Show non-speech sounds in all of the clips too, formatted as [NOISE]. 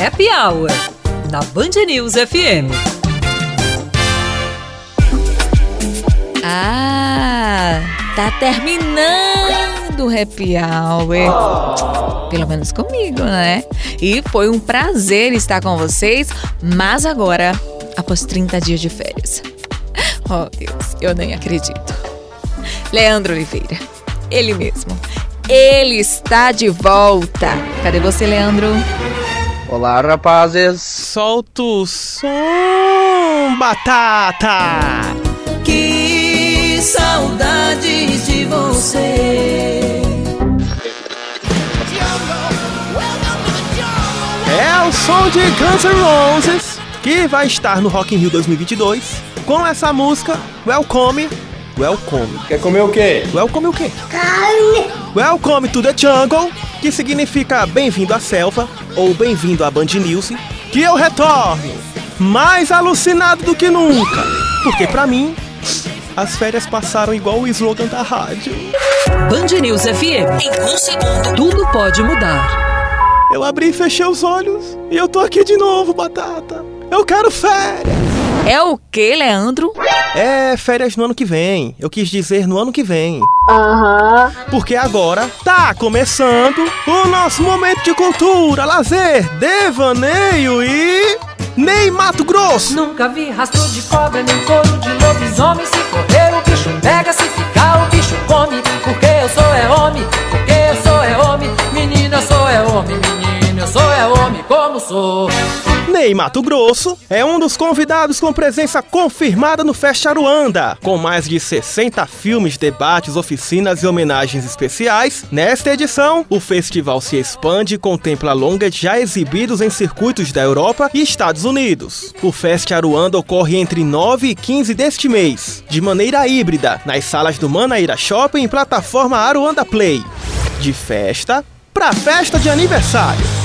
Happy Hour, na Band News FM. Ah, tá terminando o Happy Hour. Pelo menos comigo, né? E foi um prazer estar com vocês, mas agora, após 30 dias de férias. [LAUGHS] Oh, Deus, eu nem acredito. Leandro Oliveira, ele mesmo. Ele está de volta. Cadê você, Leandro? Olá, rapazes. Solta o som, batata! Que saudades de você. É o som de Guns N' Roses que vai estar no Rock in Rio 2022 com essa música Welcome, Welcome. Quer comer o quê? Welcome o quê? Carne! Welcome to the Jungle, que significa bem-vindo à selva ou bem-vindo à Band News, que eu retorno mais alucinado do que nunca, porque pra mim as férias passaram igual o slogan da rádio. Band News FM. Em um segundo, tudo pode mudar. Eu abri e fechei os olhos e eu tô aqui de novo, batata. Eu quero férias. É o que, Leandro? É férias no ano que vem. Eu quis dizer no ano que vem. Aham. Porque agora tá começando o nosso momento de cultura, lazer, devaneio e. Ney Mato Grosso! Nunca vi rastro de cobra nem couro de lobisomem. Se correr o bicho pega, se ficar o bicho come. Porque eu sou é homem, porque eu sou é homem. Menina, eu sou é homem, menino, eu sou é homem como sou. Ney Mato Grosso é um dos convidados com presença confirmada no Fest Aruanda. Com mais de 60 filmes, debates, oficinas e homenagens especiais, nesta edição, o festival se expande e contempla longas já exibidos em circuitos da Europa e Estados Unidos. O Fest Aruanda ocorre entre 9 e 15 deste mês, de maneira híbrida, nas salas do Manaíra Shopping e plataforma Aruanda Play. De festa pra festa de aniversário.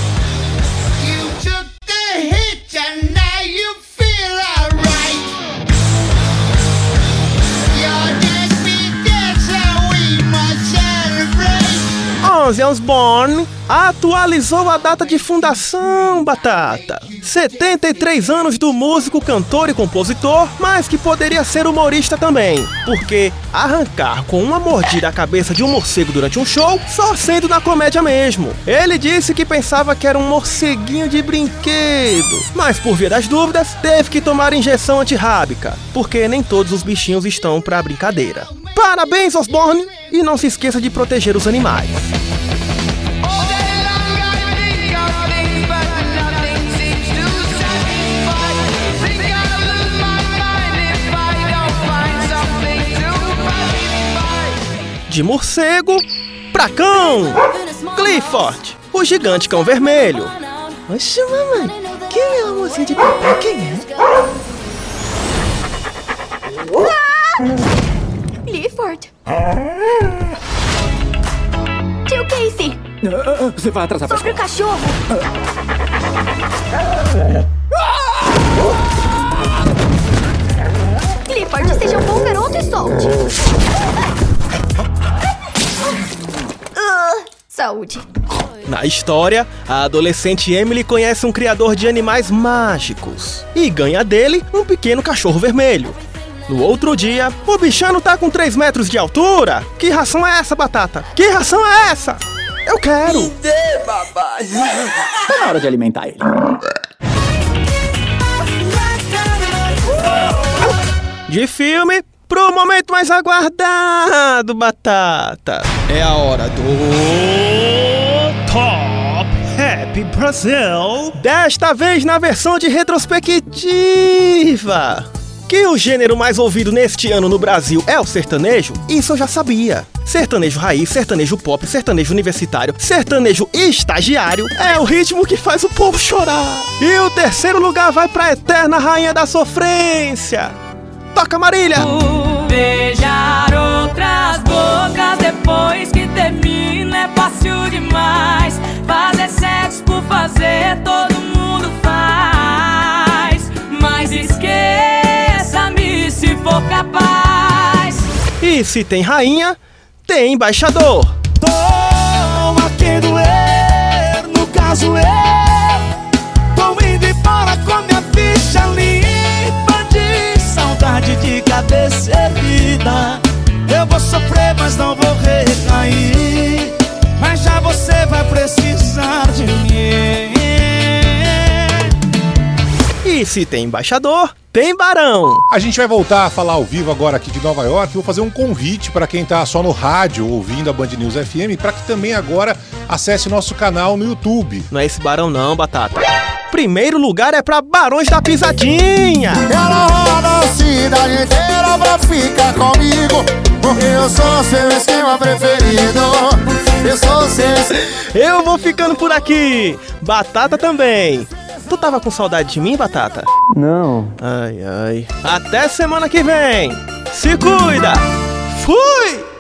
Chand Ozzy Osbourne atualizou a data de fundação, Batata. 73 anos do músico, cantor e compositor, mas que poderia ser humorista também. Porque arrancar com uma mordida a cabeça de um morcego durante um show, só sendo na comédia mesmo. Ele disse que pensava que era um morceguinho de brinquedo, mas por via das dúvidas, teve que tomar injeção antirrábica, porque nem todos os bichinhos estão pra brincadeira. Parabéns, Osborne! E não se esqueça de proteger os animais. De morcego pra cão! Clifford, o gigante cão vermelho. Oxe, mamãe, quem é a mocinha de papai? Quem é? Clifford. Tio Casey, Você vai atrasar pra sobre o cachorro. Saúde. Na história, a adolescente Emily conhece um criador de animais mágicos e ganha dele um pequeno cachorro vermelho. No outro dia, o bichano tá com 3 metros de altura. Que ração é essa, batata? Que ração é essa? Eu quero! Tá na hora de alimentar ele. De filme pro momento mais aguardado, Batata. É a hora do Top Happy Brasil. Desta vez na versão de retrospectiva. Que o gênero mais ouvido neste ano no Brasil é o sertanejo, isso eu já sabia. Sertanejo raiz, sertanejo pop, sertanejo universitário, sertanejo estagiário é o ritmo que faz o povo chorar. E o terceiro lugar vai pra eterna rainha da sofrência. Toca Marília! Beijar outras bocas depois que termina é fácil demais. Fazer sexo por fazer todo mundo faz. Mas esqueça-me se for capaz. E se tem rainha, tem embaixador. Toma que doer, no caso eu. Se tem embaixador, tem barão. A gente vai voltar a falar ao vivo agora aqui de Nova York. Vou fazer um convite para quem tá só no rádio ouvindo a Band News FM, para que também agora acesse nosso canal no YouTube. Não é esse barão não, Batata. Primeiro lugar é pra Barões da Pisadinha. Ela roda a cidade inteira pra ficar comigo Porque eu sou seu esquema preferido Eu sou seu Eu vou ficando por aqui. Batata também. Tu tava com saudade de mim, Batata? Não. Ai, ai. Até semana que vem. Se cuida. Fui!